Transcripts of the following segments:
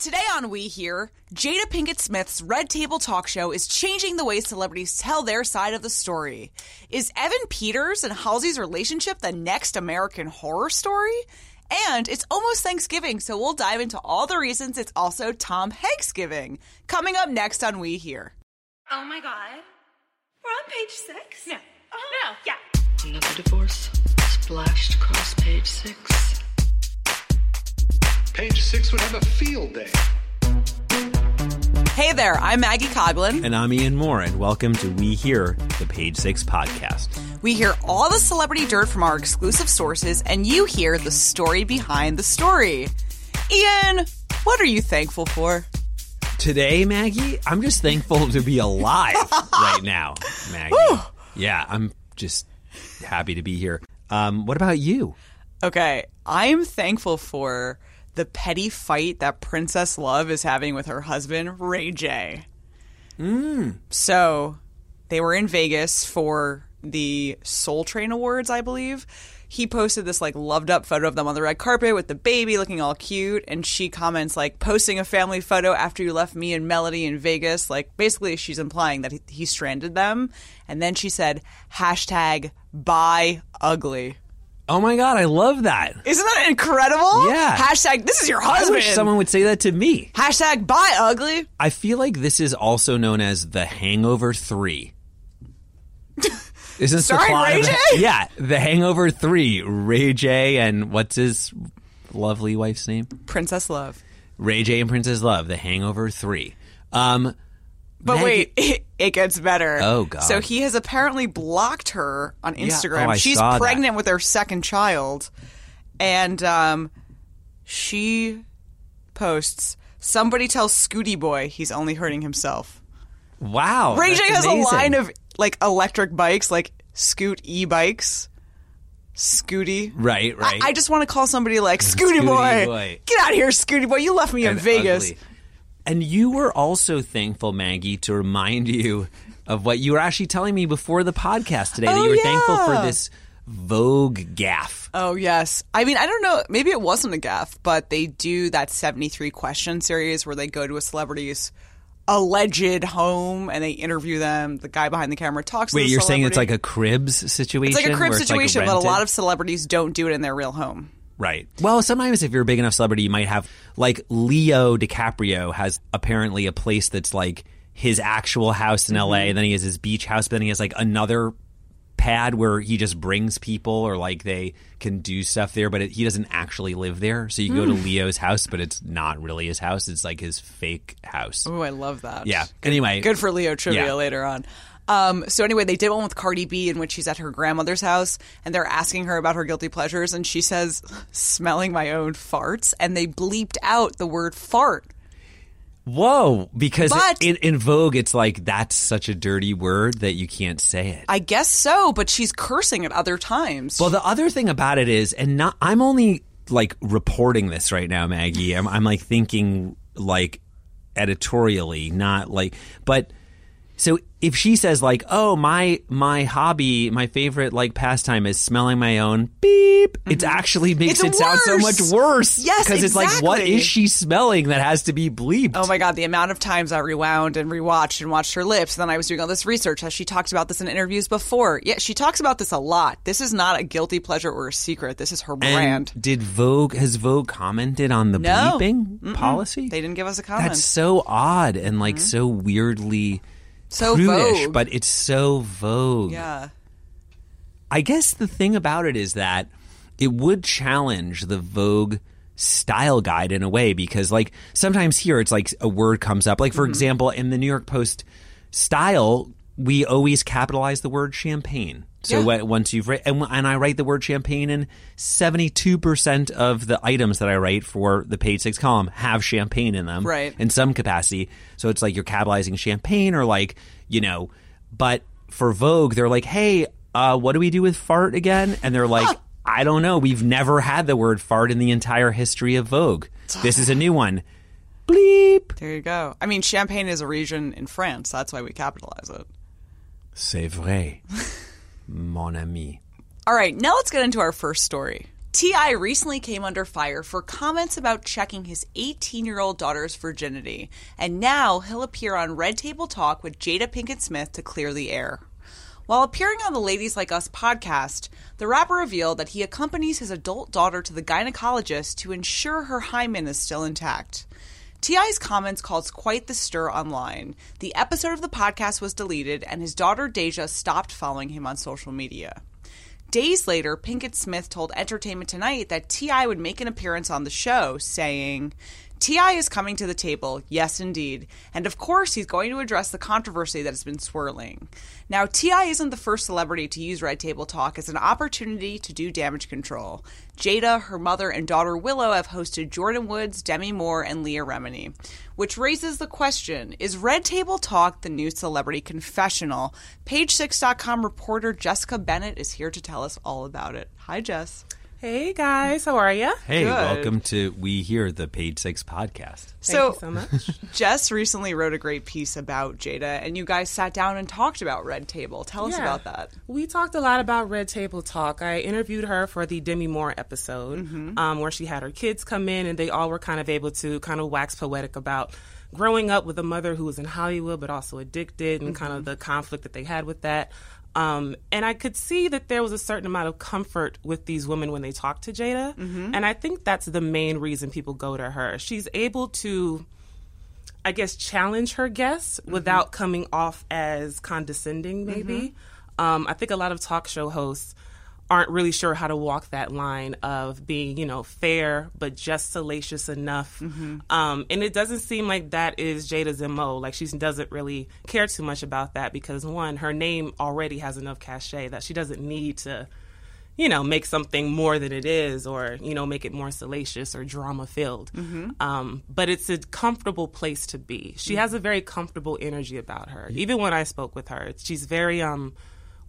Today on We Hear, Jada Pinkett Smith's Red Table Talk Show is changing the way celebrities tell their side of the story. Is Evan Peters and Halsey's relationship the next American horror story? And it's almost Thanksgiving, so we'll dive into all the reasons it's also Tom Hanks giving. Coming up next on We Hear. Oh my god. We're on page six? No. Uh-huh. No. Yeah. Another divorce splashed across page six. Page six would have a field day. Hey there, I'm Maggie Coughlin. And I'm Ian Mohr, and welcome to We Hear, the Page Six podcast. We hear all the celebrity dirt from our exclusive sources, and you hear the story behind the story. Ian, what are you thankful for? Today, Maggie, I'm just thankful to be alive right now, Maggie. yeah, I'm just happy to be here. Um, what about you? Okay, I'm thankful for the petty fight that Princess Love is having with her husband, Ray J. Mm. So, they were in Vegas for the Soul Train Awards, I believe. He posted this like loved up photo of them on the red carpet with the baby looking all cute, and she comments like posting a family photo after you left me and Melody in Vegas. Like basically, she's implying that he, he stranded them, and then she said hashtag buy ugly. Oh my God, I love that. Isn't that incredible? Yeah. Hashtag this is your husband. I wish someone would say that to me. Hashtag buy ugly. I feel like this is also known as The Hangover 3. Isn't this the plot Ray of the- J? Yeah, The Hangover 3. Ray J and what's his lovely wife's name? Princess Love. Ray J and Princess Love, The Hangover 3. Um, But Maggie- wait, it, it gets better. Oh, God. So he has apparently blocked her on Instagram. Oh, I She's saw that. pregnant with her second child, and um, she posts, "Somebody tells Scooty Boy he's only hurting himself." wow. Ray J that's has amazing. a line of like electric bikes, like Scoot e bikes. Scooty. Right, right. I, I just want to call somebody like Scooty, Scooty boy. Boy. Get out of here, Scooty Boy. You left me in and Vegas. ugly. And you were also thankful, Maggie, to remind you of what you were actually telling me before the podcast today that Oh, you were thankful for this Vogue gaffe. Oh yes. I mean, I don't know. Maybe it wasn't a gaffe, but they do that seventy-three question series where they go to a celebrity's alleged home and they interview them. The guy behind the camera talks. Wait, you're saying it's like a cribs situation? it's like a crib where it's, like, situation, but a lot of celebrities don't do it in their real home. Right. Well, sometimes if you're a big enough celebrity, you might have like Leo DiCaprio has apparently a place that's like his actual house in LA, and mm-hmm. then he has his beach house, but then he has like another pad where he just brings people or like they can do stuff there, but it, he doesn't actually live there. So you go to hmm. Leo's house, but it's not really his house; it's like his fake house. Oh, I love that. Yeah. Anyway, Good for Leo trivia Yeah. later on. Um, so anyway, they did one with Cardi B in which she's at her grandmother's house and they're asking her about her guilty pleasures and she says, smelling my own farts. And they bleeped out the word fart. Whoa! Because But- in, in Vogue, it's like that's such a dirty word that you can't say it. I guess so, but she's cursing at other times. Well, the other thing about it is, and not, I'm only like reporting this right now, Maggie. I'm, I'm like thinking like editorially, not like, but so if she says like, oh, my, my hobby, my favorite like pastime is smelling my own beep, it actually makes Mm-hmm. It's it sound so much worse. Yes, Because it's like, what is she smelling that has to be bleeped? Oh my god, the amount of times I rewound and rewatched and watched her lips. And Then I was doing all this research. Has she talked about this in interviews before? Yeah, she talks about this a lot. This is not a guilty pleasure or a secret. This is her And brand. did Vogue, has Vogue commented on the No. bleeping policy? They didn't give us a comment. That's so odd and like so weirdly so prudish, Vogue. but it's so Vogue. yeah. I guess the thing about it is that it would challenge the Vogue style guide in a way because like sometimes here it's like a word comes up like for Mm-hmm. example in the New York Post style we always capitalize the word champagne so Yeah. once you've written and, and I write the word champagne in 72% of the items that I write for the page 6 column have champagne in them Right. in some capacity so it's like you're capitalizing champagne or like you know but for Vogue they're like hey uh, what do we do with fart again and they're like I don't know. We've never had the word fart in the entire history of Vogue. This is a new one. Bleep. There you go. I mean, Champagne is a region in France. That's why we capitalize it. C'est vrai, mon ami. All right, now let's get into our first story. T.I. recently came under fire for comments about checking his 18 year old daughter's virginity, and now he'll appear on Red Table Talk with Jada Pinkett Smith to clear the air. While appearing on the Ladies Like Us podcast, the rapper revealed that he accompanies his adult daughter to the gynecologist to ensure her hymen is still intact. T.I.'s comments caused quite the stir online. The episode of the podcast was deleted, and his daughter Deja stopped following him on social media. Days later, Pinkett Smith told Entertainment Tonight that T.I. would make an appearance on the show, saying, T.I. is coming to the table, yes, indeed. And of course, he's going to address the controversy that has been swirling. Now, T.I. isn't the first celebrity to use Red Table Talk as an opportunity to do damage control. Jada, her mother, and daughter Willow have hosted Jordyn Woods, Demi Moore, and Leah Remini. Which raises the question Is Red Table Talk the new celebrity confessional? Page6.com reporter Jessica Bennett is here to tell us all about it. Hi, Jess. Hey guys, how are you? Hey, Good. welcome to We Hear the Page Six podcast. Thank so, you so much. Jess recently wrote a great piece about Jada, and you guys sat down and talked about Red Table. Tell us Yeah. about that. We talked a lot about Red Table Talk. I interviewed her for the Demi Moore episode, Mm-hmm. um, where she had her kids come in, and they all were kind of able to kind of wax poetic about growing up with a mother who was in Hollywood but also addicted, and kind Mm-hmm. of the conflict that they had with that. Um, and I could see that there was a certain amount of comfort with these women when they talk to Jada, Mm-hmm. and I think that's the main reason people go to her. She's able to. I guess challenge her guests without coming off as condescending. Maybe um, I think a lot of talk show hosts aren't really sure how to walk that line of being, you know, fair but just salacious enough. Um, and it doesn't seem like that is Jada's mo. Like she doesn't really care too much about that because one, her name already has enough cachet that she doesn't need to you know, make something more than it is, or you know, make it more salacious or drama filled. Um, but it's a comfortable place to be. She has a very comfortable energy about her. Even when I spoke with her, she's very um,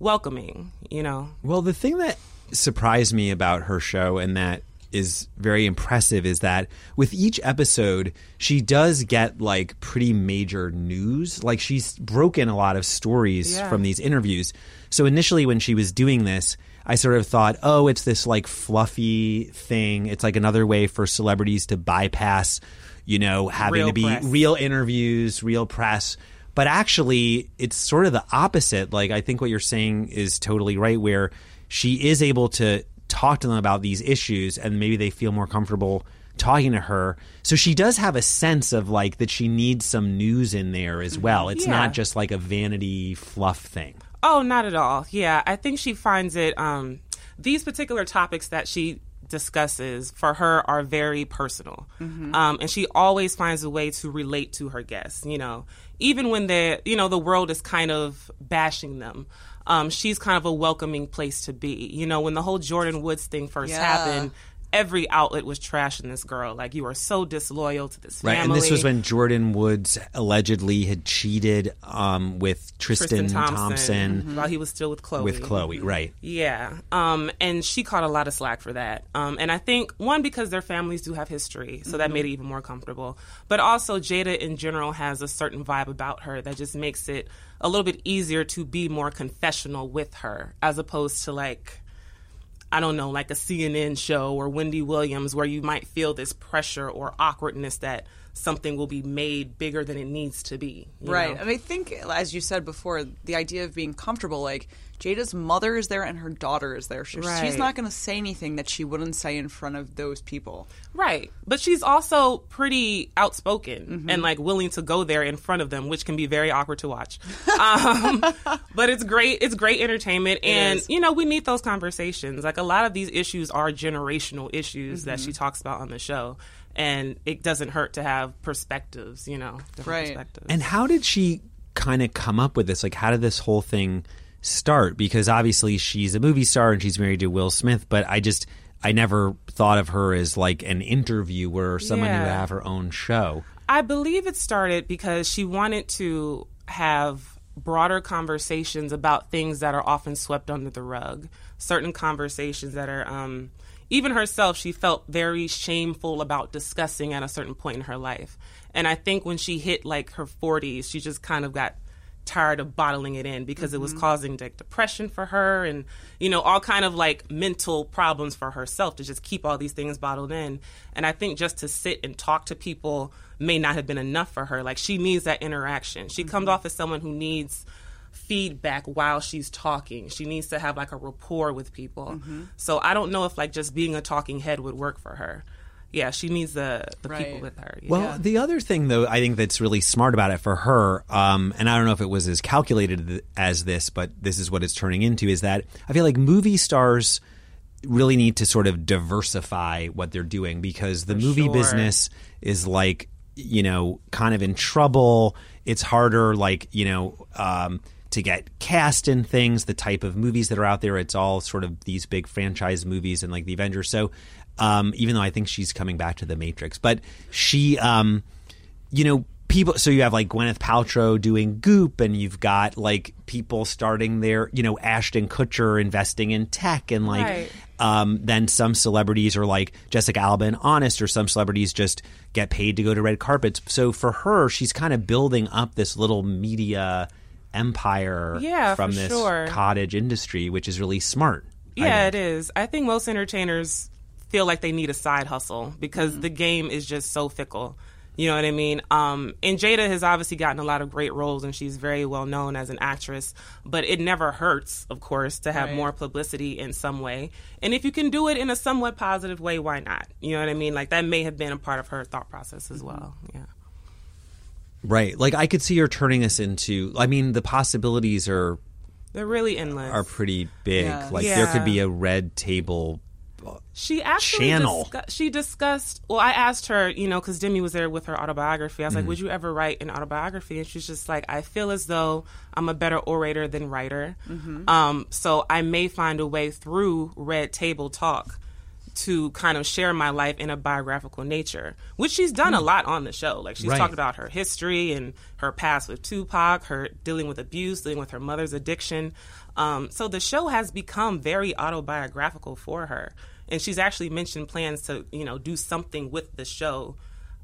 welcoming. You know, Well, the thing that surprised me about her show and that is very impressive is that with each episode, she does get like pretty major news. Like she's broken a lot of stories Yeah. from these interviews. So initially, when she was doing this, I sort of thought, oh, it's this like fluffy thing. It's like another way for celebrities to bypass, you know, having Real to be press. real interviews, real press. But actually, it's sort of the opposite. Like, I think what you're saying is totally right, where she is able to talk to them about these issues and maybe they feel more comfortable talking to her. So she does have a sense of like that she needs some news in there as well. It's Yeah. not just like a vanity fluff thing. Oh, not at all. Yeah, I think she finds it. Um, these particular topics that she discusses for her are very personal, um, and she always finds a way to relate to her guests. You know, even when they, you know, the world is kind of bashing them. Um, she's kind of a welcoming place to be. You know, when the whole Jordyn Woods thing first Yeah. happened, every outlet was trashing this girl. Like, you are so disloyal to this Right. family. And this was when Jordyn Woods allegedly had cheated um, with Tristan, Tristan Thompson, Thompson, while he was still with Khloé. with Khloé. Right. Yeah, um, and she caught a lot of slack for that. Um, and I think one because their families do have history, so that made it even more comfortable. But also, Jada in general has a certain vibe about her that just makes it a little bit easier to be more confessional with her, as opposed to like. I don't know, like a CNN show or Wendy Williams, where you might feel this pressure or awkwardness that something will be made bigger than it needs to be. Right. know? And I think, as you said before, the idea of being comfortable, like Jada's mother is there and her daughter is there. So She's Right. not going to say anything that she wouldn't say in front of those people. Right. But she's also pretty outspoken Mm-hmm. and like willing to go there in front of them, which can be very awkward to watch. Um, but it's great. It's great entertainment. and, is. you know, we need those conversations. Like a lot of these issues are generational issues that Mm-hmm. she talks about on the show. And it doesn't hurt to have perspectives, you know, different Right. perspectives. And how did she kind of come up with this? Like, how did this whole thing start? Because obviously she's a movie star and she's married to Will Smith, but I just, I never thought of her as like an interviewer or someone who would have her own show. I believe it started because she wanted to have broader conversations about things that are often swept under the rug. Certain conversations that are, um, even herself, she felt very shameful about discussing at a certain point in her life. And I think when she hit like her 40s, she just kind of got tired of bottling it in because it Mm-hmm. was causing like depression for her and you know all kind of like mental problems for herself to just keep all these things bottled in and i think just to sit and talk to people may not have been enough for her like she needs that interaction she comes Mm-hmm. off as someone who needs feedback while she's talking she needs to have like a rapport with people Mm-hmm. so i don't know if like just being a talking head would work for her yeah she needs the the people with her you Well, know? the other thing, though, I think that's really smart about it for her, um, and I don't know if it was as calculated as this, but this is what it's turning into, is that I feel like movie stars really need to sort of diversify what they're doing because the movie sure. business is like, you know, kind of in trouble. It's harder, like, you know, um, to get cast in things, the type of movies that are out there. It's all sort of these big franchise movies and like the Avengers. So, um, even though I think she's coming back to the Matrix, but she, um, you know, people. So you have like Gwyneth Paltrow doing Goop, and you've got like people starting their, you know, Ashton Kutcher investing in tech, and like, Right. um, then some celebrities are like Jessica Alba and Honest, or some celebrities just get paid to go to red carpets. So for her, she's kind of building up this little media empire Yeah, from this sure. cottage industry, which is really smart. Yeah, it is. I think most entertainers feel like they need a side hustle because Mm-hmm. the game is just so fickle. You know what I mean? Um, and Jada has obviously gotten a lot of great roles, and she's very well known as an actress. But it never hurts, of course, to have Right. more publicity in some way. And if you can do it in a somewhat positive way, why not? You know what I mean? Like that may have been a part of her thought process as well. Yeah. Right. Like I could see her turning this into. I mean, the possibilities are They're really endless. are pretty big. Yeah. Like there could be a red table. She actually Channel. discu- she discussed. Well, I asked her, you know, because Demi was there with her autobiography. I was like, "Would you ever write an autobiography?" And she's just like, "I feel as though I'm a better orator than writer. Um, so I may find a way through Red Table Talk to kind of share my life in a biographical nature, which she's done a lot on the show. Like she's Right. talked about her history and her past with Tupac, her dealing with abuse, dealing with her mother's addiction. Um, so the show has become very autobiographical for her, and she's actually mentioned plans to you know do something with the show.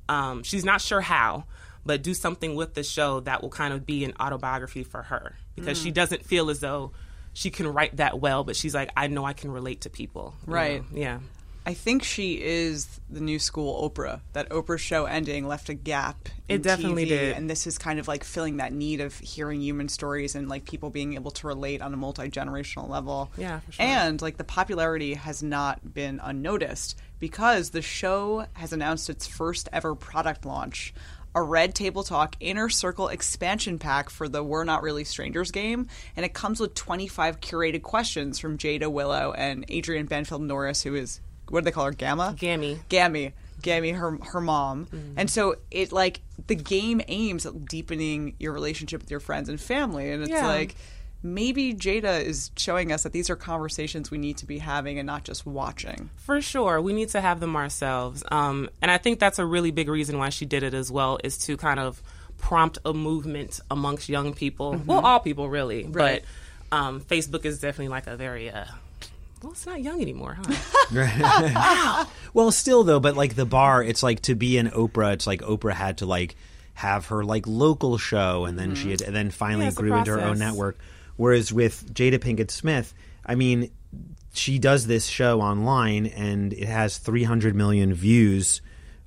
Um, she's not sure how, but do something with the show that will kind of be an autobiography for her because she doesn't feel as though she can write that well, but she's like, I know I can relate to people. Right. know? Yeah. I think she is the new school Oprah. That Oprah show ending left a gap. It in definitely TV, did. and this is kind of like filling that need of hearing human stories and like people being able to relate on a multi generational level. Yeah, for sure. And like the popularity has not been unnoticed because the show has announced its first ever product launch. A Red Table Talk Inner Circle expansion pack for the We're Not Really Strangers game, and it comes with 25 curated questions from Jada Willow and Adrienne Banfield Norris, who is what do they call her? Gamma. Gammy. Gammy. Gammy, her her mom, Mm-hmm. and so it like the game aims at deepening your relationship with your friends and family, and it's Yeah. like maybe Jada is showing us that these are conversations we need to be having and not just watching. For sure, we need to have them ourselves, um, and I think that's a really big reason why she did it as well, is to kind of prompt a movement amongst young people. Well, all people really, Right. but um, Facebook is definitely like a very uh, well, it's not young anymore, huh? wow. Well, still though, but like the bar, it's like to be an Oprah. It's like Oprah had to like have her like local show, and then she had, and then finally Yeah, grew into her own network. Whereas with Jada Pinkett Smith, I mean, she does this show online, and it has 300 million views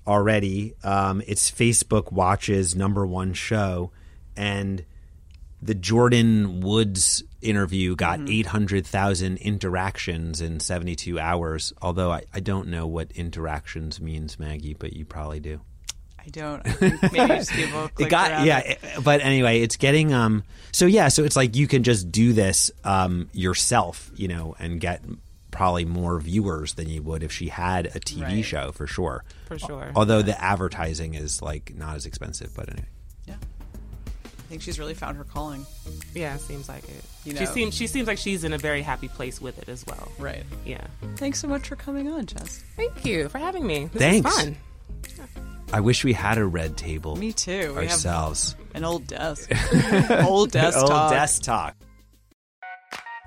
already. Um, it's Facebook Watch's number one show, and the Jordyn Woods interview got Mm-hmm. 800,000 interactions in 72 hours. Although I, I don't know what interactions means, Maggie, but you probably do. I don't. I maybe just people. It got yeah, it. but anyway, it's getting um. So yeah, so it's like you can just do this um yourself, you know, and get probably more viewers than you would if she had a TV Right. show for sure. For sure. Although the advertising is like not as expensive, but anyway. Yeah. I think she's really found her calling. yeah, seems like it. You she seems she seems like she's in a very happy place with it as well. Right. Yeah. Thanks so much for coming on, Jess. Thank you for having me. This Thanks. is fun. I wish we had a red table. Me too. We have Ourselves. an old desk. old desk Old talk. desk talk.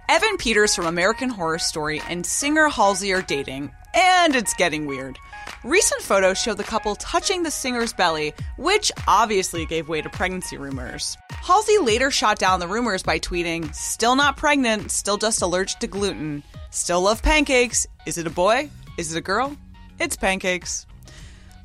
Evan Peters from American Horror Story and singer Halsey are dating, and it's getting weird. Recent photos show the couple touching the singer's belly, which obviously gave way to pregnancy rumors. Halsey later shot down the rumors by tweeting, Still not pregnant, still just allergic to gluten, still love pancakes. Is it a boy? Is it a girl? It's pancakes.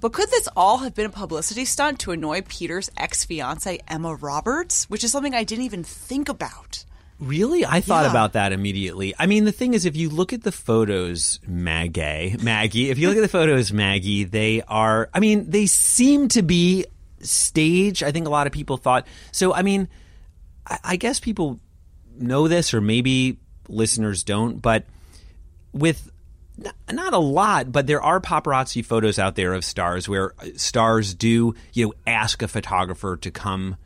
But could this all have been a publicity stunt to annoy Peter's ex fiancee, Emma Roberts? Which is something I didn't even think about. Really? I thought Yeah. about that immediately. I mean, the thing is, if you look at the photos, Maggie, Maggie, if you look at the photos, Maggie, they are, I mean, they seem to be staged. I think a lot of people thought. So, I mean, I, I guess people know this, or maybe listeners don't, but with n- not a lot, but there are paparazzi photos out there of stars where stars do, you know, ask a photographer to come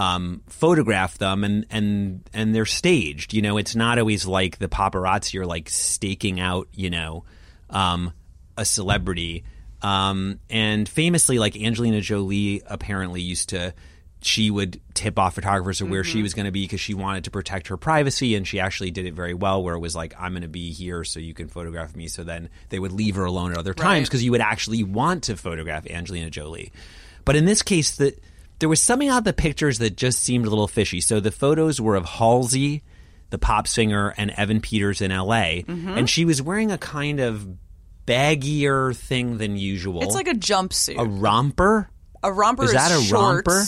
um, photograph them and and and they're staged. You know, it's not always like the paparazzi are like staking out. You know, um, a celebrity. Um, and famously, like Angelina Jolie apparently used to. She would tip off photographers of where she was going to be because she wanted to protect her privacy, and she actually did it very well. Where it was like, "I'm going to be here, so you can photograph me." So then they would leave her alone at other times because you would actually want to photograph Angelina Jolie. But in this case, the, there was something about the pictures that just seemed a little fishy. So the photos were of Halsey, the pop singer, and Evan Peters in L.A., Mm-hmm. and she was wearing a kind of baggier thing than usual. It's like a jumpsuit. a romper. A romper Is is, that a shorts. romper?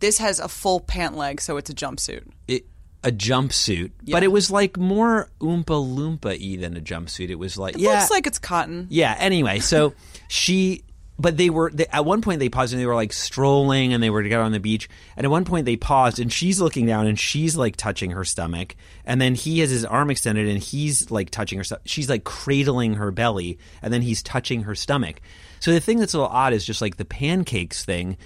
This has a full pant leg, so it's a jumpsuit. It, a jumpsuit, but it was like more oompa loompa y than a jumpsuit. It was like It yeah, looks like it's cotton. Yeah. Anyway, so she, but they were they, at one point they paused and they were like strolling and they were together on the beach. And at one point they paused and she's looking down and she's like touching her stomach. And then he has his arm extended and he's like touching her. She's like cradling her belly and then he's touching her stomach. So the thing that's a little odd is just like the pancakes thing.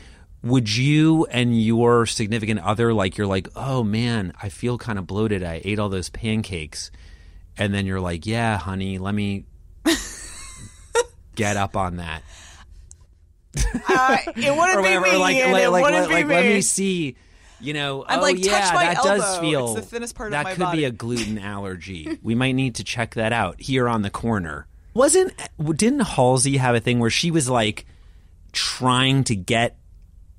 Would you and your significant other like you're like, oh man, I feel kind of bloated. I ate all those pancakes, and then you're like, yeah, honey, let me get up on that. Uh, it wouldn't or be whatever. me. like, and like, it like, wouldn't like, be like, me. let me see. You know, I'm oh like, touch yeah, my that does feel It's the thinnest part of that my could be a gluten allergy. we might need to check that out here on the corner. Wasn't didn't Halsey have a thing where she was like trying to get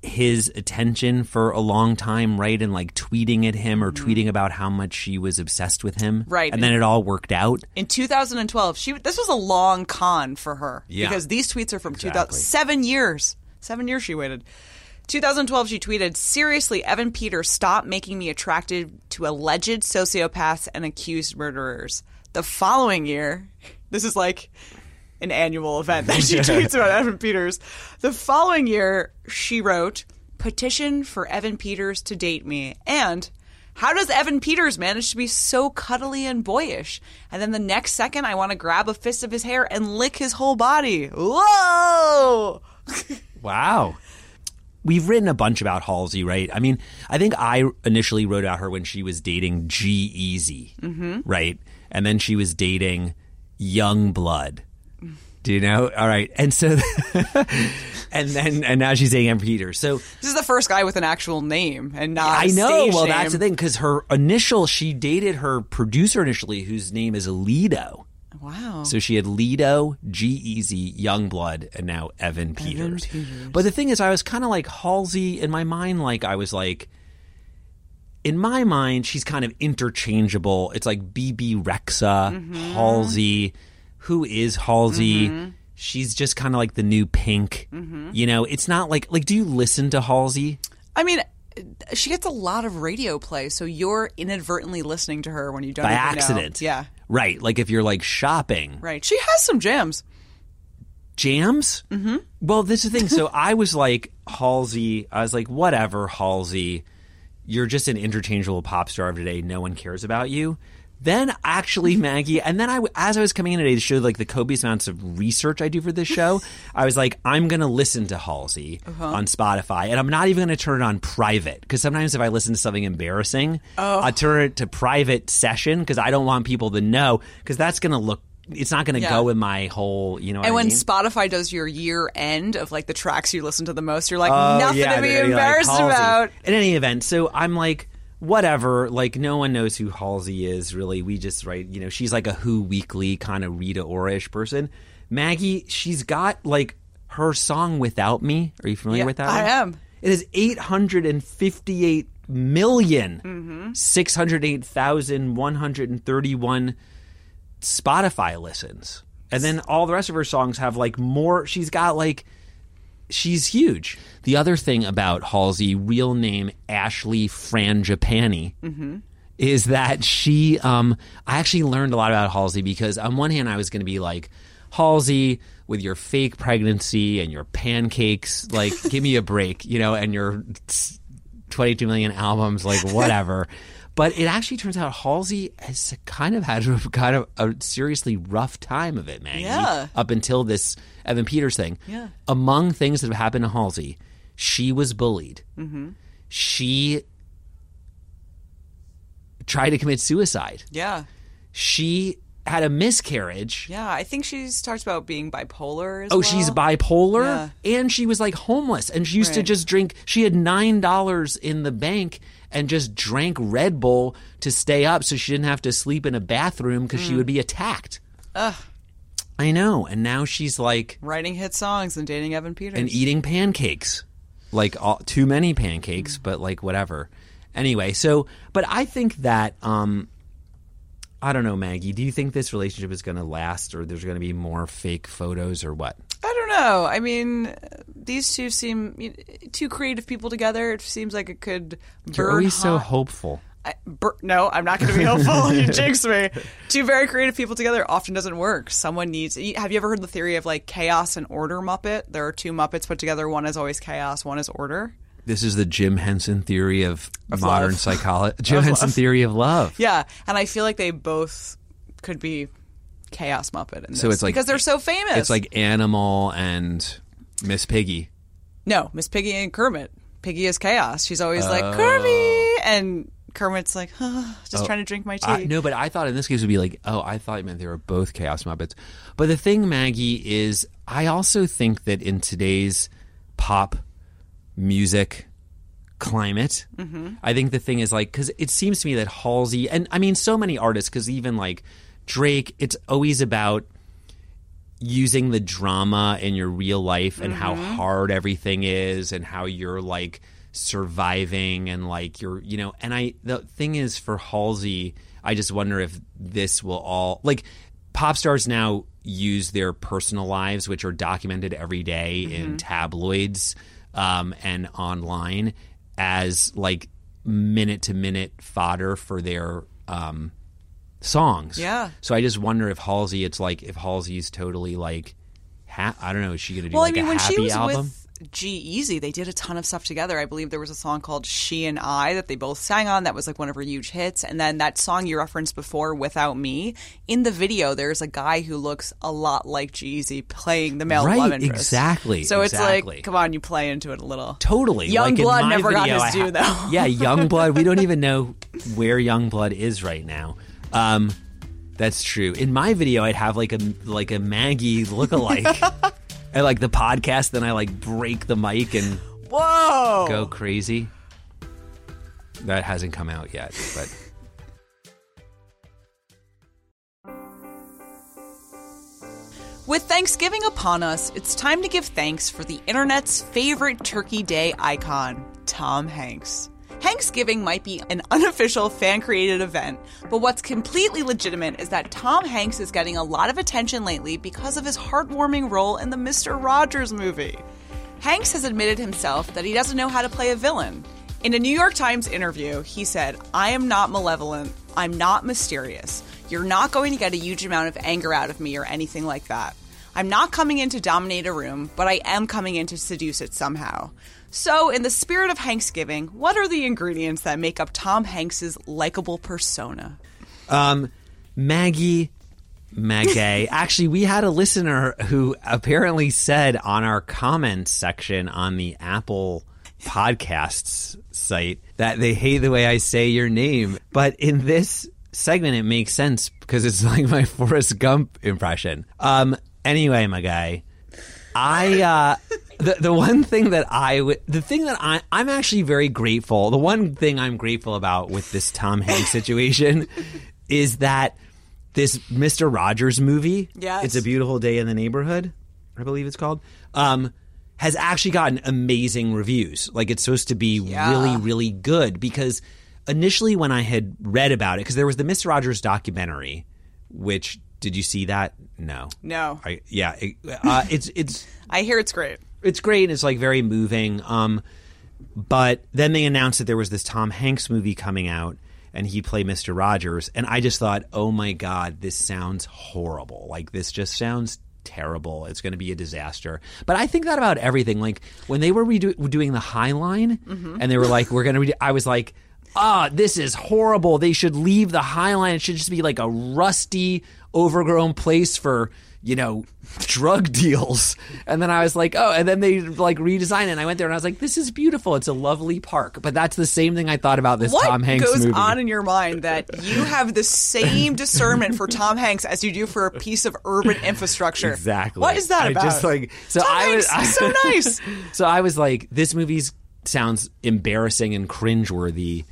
his attention for a long time, right? And like tweeting at him or tweeting about how much she was obsessed with him, Mm-hmm. Right. And then it all worked out. In 2012, she this was a long con for her Yeah. because these tweets are from Exactly. 2000, seven years. Seven years she waited. 2012, she tweeted, "Seriously, Evan Peters, stop making me attracted to alleged sociopaths and accused murderers." The following year, this is like an annual event that she tweets about Evan Peters. The following year, she wrote, "Petition for Evan Peters to date me," and how does Evan Peters manage to be so cuddly and boyish? And then the next second, I want to grab a fist of his hair and lick his whole body. Whoa! Wow. We've written a bunch about Halsey, right? I mean, I think I initially wrote about her when she was dating G Easy, mm-hmm. right? And then she was dating Yungblud. Do you know? All right. And so, and then, and now she's dating Evan Peters. So This is the first guy with an actual name and not. I know. Well, name. that's the thing because her initial, she dated her producer initially, whose name is Lido. Wow. So she had Lido, G Easy, Yungblud, and now Evan Peters. But the thing is, I was kind of like Halsey in my mind. Like I was like, in my mind, she's kind of interchangeable. It's like Bebe Rexha, Mm-hmm. Halsey. Who is Halsey? She's just kind of like the new Pink. Mm-hmm. You know, it's not like like. Do you listen to Halsey? I mean, she gets a lot of radio play, so you're inadvertently listening to her when you don't by even know. accident. Yeah, Right. Like if you're like shopping. right. She has some jams. Jams? Mm-hmm. Well, this is the thing. So I was like, Halsey, I was like, whatever, Halsey. You're just an interchangeable pop star of today. No one cares about you. Then actually, Maggie, and then I, as I was coming in today to show like the copious amounts of research I do for this show, I was like, I'm going to listen to Halsey uh-huh. on Spotify, and I'm not even going to turn it on private because sometimes if I listen to something embarrassing, oh. I turn it to private session because I don't want people to know because that's going to look. It's not going to Yeah. go with my whole, you know. And I when mean? Spotify does your year end of like the tracks you listen to the most, you're like Oh, nothing yeah, to be they're like, embarrassed about. In any event, so I'm like, whatever. Like, no one knows who Halsey is, really. We just, right, you know, she's like a Who Weekly kind of Rita Ora-ish person. Maggie, she's got like her song "Without Me." Are you familiar Yeah, with that? I one? am. It is eight hundred and fifty-eight million Mm-hmm. six hundred eight thousand one hundred and thirty-one Spotify listens, and then all the rest of her songs have like more. She's got like she's huge. The other thing about Halsey, real name Ashley Frangipani, is that she. Um, I actually learned a lot about Halsey because on one hand, I was going to be like Halsey with your fake pregnancy and your pancakes, like give me a break, you know, and your 22 million albums, like whatever. But it actually turns out Halsey has kind of had a, kind of a seriously rough time of it, man. Yeah. Up until this Evan Peters thing. Yeah. Among things that have happened to Halsey, she was bullied. Mm-hmm. She tried to commit suicide. Yeah. She had a miscarriage. Yeah. I think she talks about being bipolar Oh, well. she's bipolar, Yeah. and she was like homeless, and she used to just drink. She had nine dollars in the bank and just drank Red Bull to stay up, so she didn't have to sleep in a bathroom because she would be attacked. Mm. Ugh. I know, and now she's like Writing hit songs and dating Evan Peters. and eating pancakes, like all, too many Mm. pancakes, but like whatever. Anyway, so but I think that um, I don't know, Maggie. Do you think this relationship is going to last, or there's going to be more fake photos, or what? I don't know. I mean, these two seem you know, two creative people together. It seems like it could You're burn always so hopeful. I, bur- no, I'm not going to be hopeful. you jinx me. Two very creative people together often doesn't work. Someone needs. Have you ever heard the theory of like chaos and order Muppet? There are two Muppets put together. One is always chaos. One is order. This is the Jim Henson theory of, Of modern love. psychology. Jim Henson love. theory of love. Yeah, and I feel like they both could be chaos Muppet. In So it's like- because they're so famous. It's like Animal and Miss Piggy. no, Miss Piggy and Kermit. Piggy is chaos. She's always like Oh. Kermit, and Kermit's like just oh, trying to drink my tea. I, no, but I thought in this case it would be like, oh, I thought meant they were both Chaos Muppets. But the thing, Maggie, is I also think that in today's pop music climate, mm-hmm. I think the thing is like, because it seems to me that Halsey, and I mean, so many artists, because even like Drake, it's always about using the drama in your real life and how hard everything is and how you're like surviving and like you're you know and I the thing is for Halsey I just wonder if this will all like pop stars now use their personal lives which are documented every day in tabloids um, and online as like minute to minute fodder for their um, songs. Yeah. So I just wonder if Halsey, it's like if Halsey's totally like, ha- I don't know, is she gonna do well, like I mean, a when happy she was album? with G-Eazy, they did a ton of stuff together. I believe there was a song called "She and I" that they both sang on. That was like one of her huge hits. And then that song you referenced before, "Without Me," in the video, there's a guy who looks a lot like G-Eazy playing the male Right, love interest. exactly, So it's exactly. like, come on, you play into it a little. Totally. Young like Blood never got video, his I due, though. Yeah, Young Blood. We don't even know where Yungblud is right now. Um, that's true. In my video, I'd have like a like a Maggie lookalike. I like the podcast, then I like break the mic and Whoa! go crazy. That hasn't come out yet, but With Thanksgiving upon us, it's time to give thanks for the internet's favorite Turkey Day icon, Tom Hanks. Thanksgiving might be an unofficial fan created event, but what's completely legitimate is that Tom Hanks is getting a lot of attention lately because of his heartwarming role in the Mr. Rogers movie. Hanks has admitted himself that he doesn't know how to play a villain. In a New York Times interview, he said, I am not malevolent. I'm not mysterious. You're not going to get a huge amount of anger out of me or anything like that. I'm not coming in to dominate a room, but I am coming in to seduce it somehow. So, in the spirit of Hanksgiving, what are the ingredients that make up Tom Hanks's likable persona? Um, Maggie, Maggie. Actually, we had a listener who apparently said on our comments section on the Apple Podcasts site that they hate the way I say your name. But in this segment, it makes sense because it's like my Forrest Gump impression. Um, anyway, my guy, I uh, the the one thing that I would the thing that I I'm actually very grateful. The one thing I'm grateful about with this Tom Hanks situation is that this Mister Rogers movie. Yes. it's a beautiful day in the neighborhood. I believe it's called. Um, has actually gotten amazing reviews. Like it's supposed to be Yeah. really, really good because initially when I had read about it, because there was the Mister Rogers documentary, which did you see that? No, No. I, yeah, it, uh, it's it's I hear it's great. It's great. and It's like very moving. Um, but then they announced that there was this Tom Hanks movie coming out, and he played Mister Rogers, and I just thought, oh my god, this sounds horrible. Like this just sounds terrible. It's going to be a disaster. But I think that about everything. Like when they were redo- doing the High Line, and they were like, we're going to. Redo-, I was like. Ah, this is horrible. They should leave the High Line. It should just be like a rusty, overgrown place for you know, drug deals. And then I was like, oh, and then they like redesigned it. And I went there and I was like, this is beautiful. It's a lovely park. But that's the same thing I thought about this What Tom Hanks movie. What goes movie. on in your mind that you have the same discernment for Tom Hanks as you do for a piece of urban infrastructure? Exactly. What is that I about? just like so Tom I was Hanks is so nice. so I was like, this movie's sounds embarrassing and cringeworthy,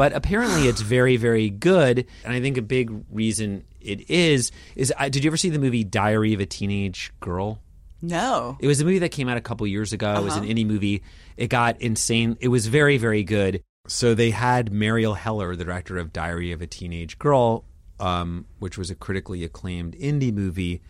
but apparently it's very, very good. And I think a big reason it is is I, did you ever see the movie Diary of a Teenage Girl? No. It was a movie that came out a couple years ago. It was Uh-huh. an indie movie. It got insane. It was very, very good. So they had Marielle Heller, the director of Diary of a Teenage Girl, um, which was a critically acclaimed indie movie,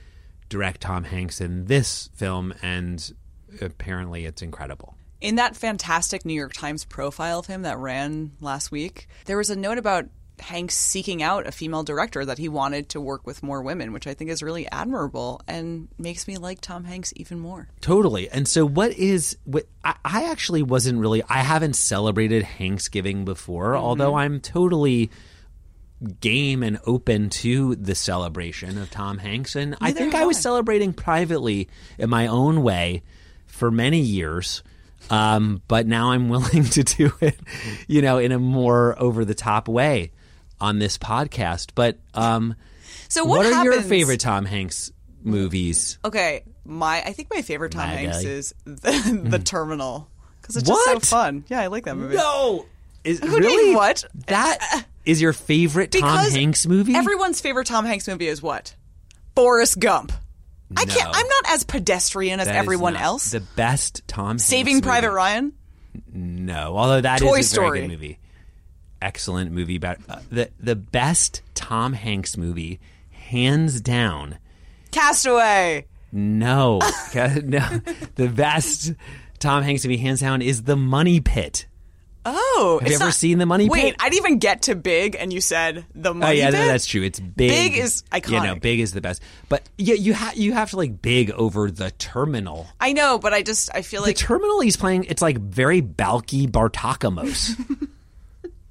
direct Tom Hanks in this film, and apparently it's incredible. In that fantastic New York Times profile of him that ran last week, there was a note about Hanks seeking out a female director that he wanted to work with more women, which I think is really admirable and makes me like Tom Hanks even more. Totally. And so, what is what? I, I actually wasn't really. I haven't celebrated Thanksgiving before, mm-hmm. although I'm totally game and open to the celebration of Tom Hanks. And I think I was I. celebrating privately in my own way for many years. Um, but now I'm willing to do it, you know, in a more over the top way on this podcast. But um, So what, are your favorite Tom Hanks movies? Okay, my I think my favorite Tom My Hanks guy. is the, the Terminal because it's just so fun. Yeah, I like that movie. No. Is, Who really? what? That is your favorite Tom Hanks movie? Everyone's favorite Tom Hanks movie is what? Forrest Gump. I can't. No. I'm not as pedestrian as That is everyone not else. The best Tom Hanks Saving Private movie. Ryan. No, although that is Toy a Story. very good movie. Excellent movie about uh, the the best Tom Hanks movie, hands down. Castaway. No, no, the best Tom Hanks movie, hands down, is The Money Pit. Oh, Have you ever not- seen The Money Wait, Pit? I didn't even get to Big, and you said the Oh money. yeah, Pit? no, that's true. It's big. Big is iconic. You know, big is the best. But yeah, you have you have to like big over the terminal. I know, but I just I feel like the terminal he's playing it's like very Balki Bartokomous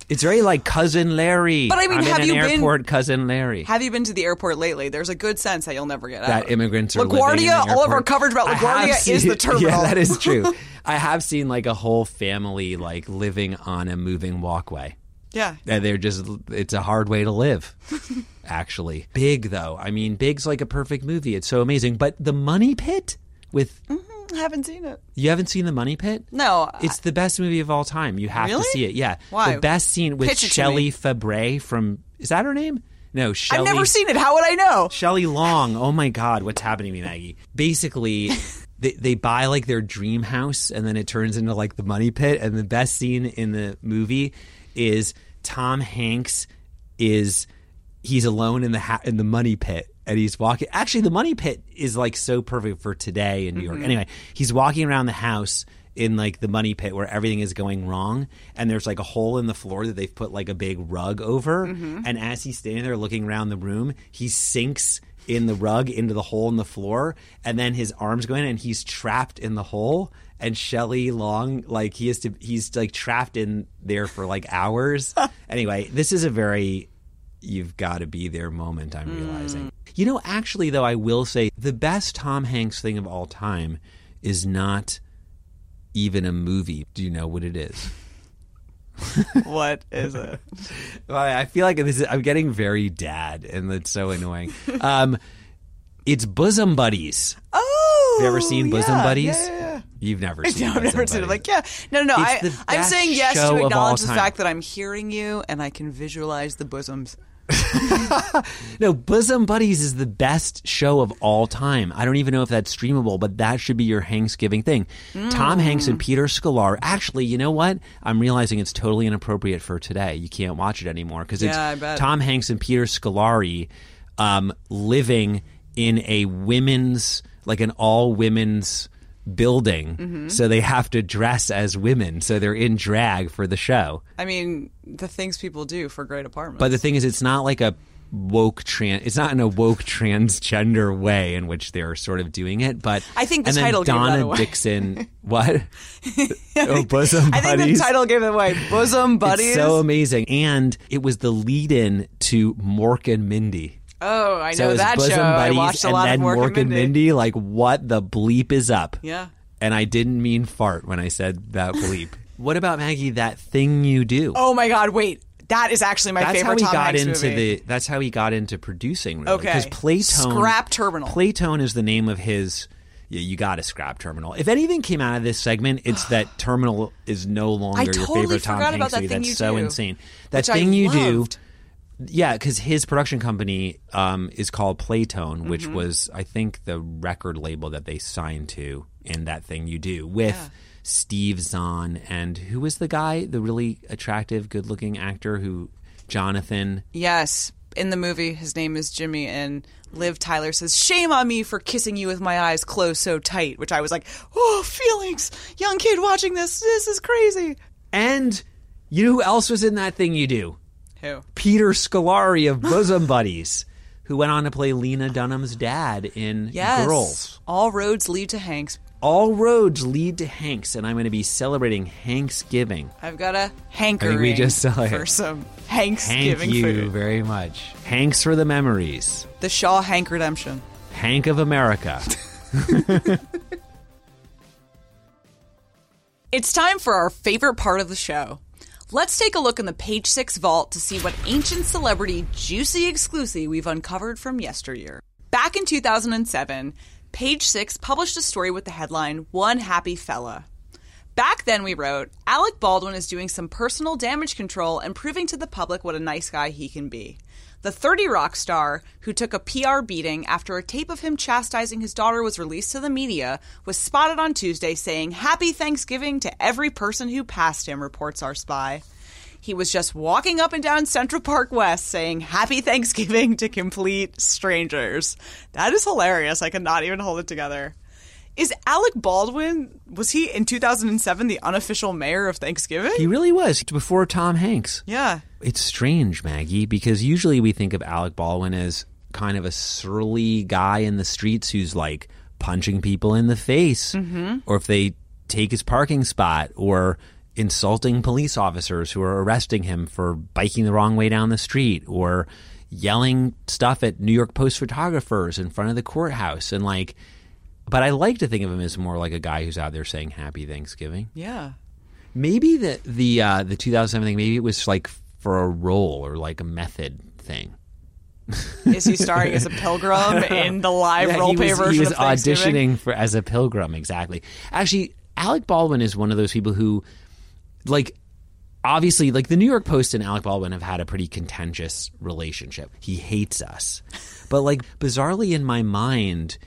it's very like cousin larry But I mean, I'm have in you an been- airport cousin larry have you been to the airport lately? There's a good sense that you'll never get out. that immigrants are LaGuardia. All of our coverage about LaGuardia is the terminal. yeah that is true i have seen like a whole family like living on a moving walkway Yeah. and they're just it's a hard way to live actually big though i mean big's like a perfect movie it's so amazing but the money pit with mm-hmm. I haven't seen it. you haven't seen the money pit No, It's the best movie of all time. You have Really? to see it. Yeah. Why? The best scene with Shelley. Fabre from is that her name? No, Shelley. I've never seen it. How would I know? Shelley Long. Oh my God, what's happening to me, Maggie? Basically, they they buy like their dream house, and then it turns into like the money pit. And the best scene in the movie is Tom Hanks is he's alone in the ha- in the money pit and he's walking actually the money pit is like so perfect for today in new york. Mm-hmm. Anyway he's walking around the house in like the money pit where everything is going wrong and there's like a hole in the floor that they've put like a big rug over. Mm-hmm. And as he's standing there looking around the room he sinks in the rug into the hole in the floor and then his arms go in and he's trapped in the hole. And Shelley Long, like he is to, he's like trapped in there for like hours. anyway, this is a very you've got to be there moment i'm realizing. You know actually though i will say the best tom hanks thing of all time is not even a movie. Do you know what it is? What is it? I feel like this is i'm getting very dad and it's so annoying. Um it's bosom buddies. Oh, have you ever seen bosom yeah, buddies? Yeah, yeah, you've never seen No, I've never seen it. Like, yeah, no, no, no. I, I'm saying yes to acknowledge the fact that I'm hearing you and I can visualize the bosoms. No, Bosom Buddies is the best show of all time. I don't even know if that's streamable, but that should be your Thanksgiving thing. Tom Hanks and Peter Scolari. Actually, you know what? I'm realizing it's totally inappropriate for today. You can't watch it anymore because it's Yeah, I. Tom Hanks and Peter Scolari um, living in a women's, like an all women's building. Mm-hmm. So they have to dress as women. So they're in drag for the show. I mean, the things people do for great apartments. But the thing is, it's not like a woke trans. It's not in a woke transgender way in which they're sort of doing it. But I think the title Donna. Dixon. What? oh, bosom buddies I think the title gave it away. Bosom buddies. It's so amazing, and it was the lead-in to Mork and Mindy. Oh, I know that show. I watched a lot of Mork, Mork and Mindy. Mindy. Like, what the bleep is up? Yeah. And I didn't mean fart when I said that bleep. what about Maggie? That thing you do. Oh my God! Wait, that is actually my that's favorite how he Tom got Hanks into movie. the that's how he got into producing really Okay. because playtone Scrap Terminal. playtone is the name of his yeah, you got a scrap terminal. If anything came out of this segment, it's that terminal is no longer I your totally favorite Tom Hanks about that movie. thing That's you so do, insane. That thing you do, yeah, because his production company um, is called Playtone, which Mm-hmm. was I think the record label that they signed to in that thing you do with. Yeah. Steve Zahn and who was the guy, the really attractive, good-looking actor who Jonathan Yes, in the movie, his name is Jimmy, and Liv Tyler says, "Shame on me for kissing you with my eyes closed so tight." Which I was like, "Oh, feelings, young kid watching this. This is crazy." And you know who else was in that thing you do? Who? Peter Scolari of Bosom Buddies, who went on to play Lena Dunham's dad in Yes. Girls. All roads lead to Hanks. All roads lead to Hanks, and I'm going to be celebrating Hanksgiving. I've got a hankering we just saw it. for some Thank Hanksgiving you food. very much. Hanks for the memories. The Shaw Hank Redemption. Hank of America. It's time for our favorite part of the show. Let's take a look in the page six vault to see what ancient celebrity juicy exclusive we've uncovered from yesteryear. Back in 2007, page six published a story with the headline One Happy Fella. Back then, we wrote Alec Baldwin is doing some personal damage control and proving to the public what a nice guy he can be. The 30 Rock star, who took a PR beating after a tape of him chastising his daughter was released to the media, was spotted on Tuesday saying Happy Thanksgiving to every person who passed him, reports our spy. He was just walking up and down Central Park West saying Happy Thanksgiving to complete strangers. That is hilarious. I cannot even hold it together. Is Alec Baldwin, was he in 2007 the unofficial mayor of Thanksgiving? he really was before Tom Hanks. yeah. It's strange, Maggie, because usually we think of Alec Baldwin as kind of a surly guy in the streets who's like punching people in the face, mm-hmm. or if they take his parking spot, or insulting police officers who are arresting him for biking the wrong way down the street, or yelling stuff at New York Post photographers in front of the courthouse. And like, but I like to think of him as more like a guy who's out there saying Happy Thanksgiving. Yeah. Maybe the the uh, the 2007 thing. Maybe it was like for a role or like a method thing. Is he starring as a pilgrim in the live Yeah, role he play was, version he was of Thanksgiving? auditioning for as a pilgrim. Exactly. Actually, Alec Baldwin is one of those people who, like, obviously, like the New York Post and Alec Baldwin have had a pretty contentious relationship. He hates us, but like bizarrely in my mind.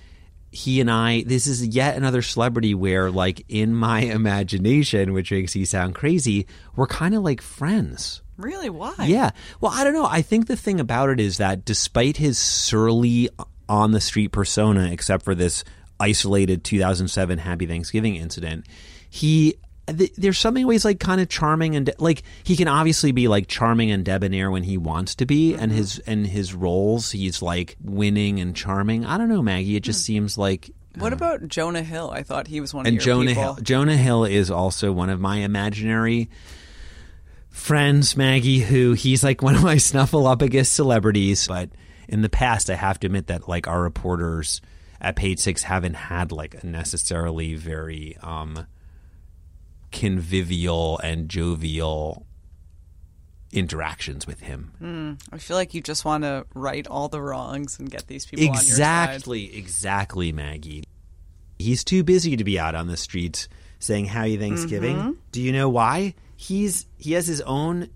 He and I, this is yet another celebrity where, like, in my imagination, which makes you sound crazy, we're kind of like friends. Really? Why? Yeah. Well, I don't know. I think the thing about it is that despite his surly uh, on the street persona, except for this isolated 2007 Happy Thanksgiving incident, he th- there's something where he's like kind of charming and de- like he can obviously be like charming and debonair when he wants to be, and mm-hmm. his and his roles he's like winning and charming. I don't know, Maggie. It just hmm. seems like. What uh, about Jonah Hill? I thought he was one of And your Jonah people. Hill. Jonah Hill is also one of my imaginary friends, Maggie, who he's like one of my snuffleupagus celebrities. But in the past, I have to admit that like our reporters at Page Six haven't had like a necessarily very um, convivial and jovial interactions with him. I feel like you just want to right all the wrongs and get these people on your side. Exactly, exactly, Maggie. He's too busy to be out on the streets saying Happy Thanksgiving. Mm-hmm. Do you know why? He's he has his own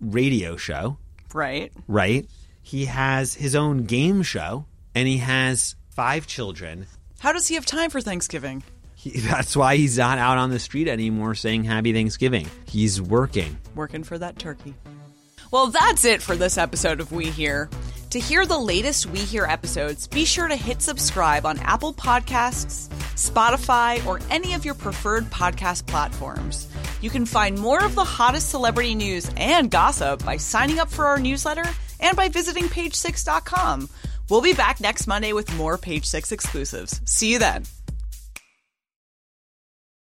radio show, Right. right? He has his own game show, and he has five children. How does he have time for Thanksgiving? He, that's why he's not out on the street anymore saying Happy Thanksgiving. He's working. Working for that turkey. Well, that's it for this episode of We Hear. To hear the latest We Hear episodes, be sure to hit subscribe on Apple Podcasts, Spotify, or any of your preferred podcast platforms. You can find more of the hottest celebrity news and gossip by signing up for our newsletter and by visiting page6.com. We'll be back next Monday with more Page 6 exclusives. See you then.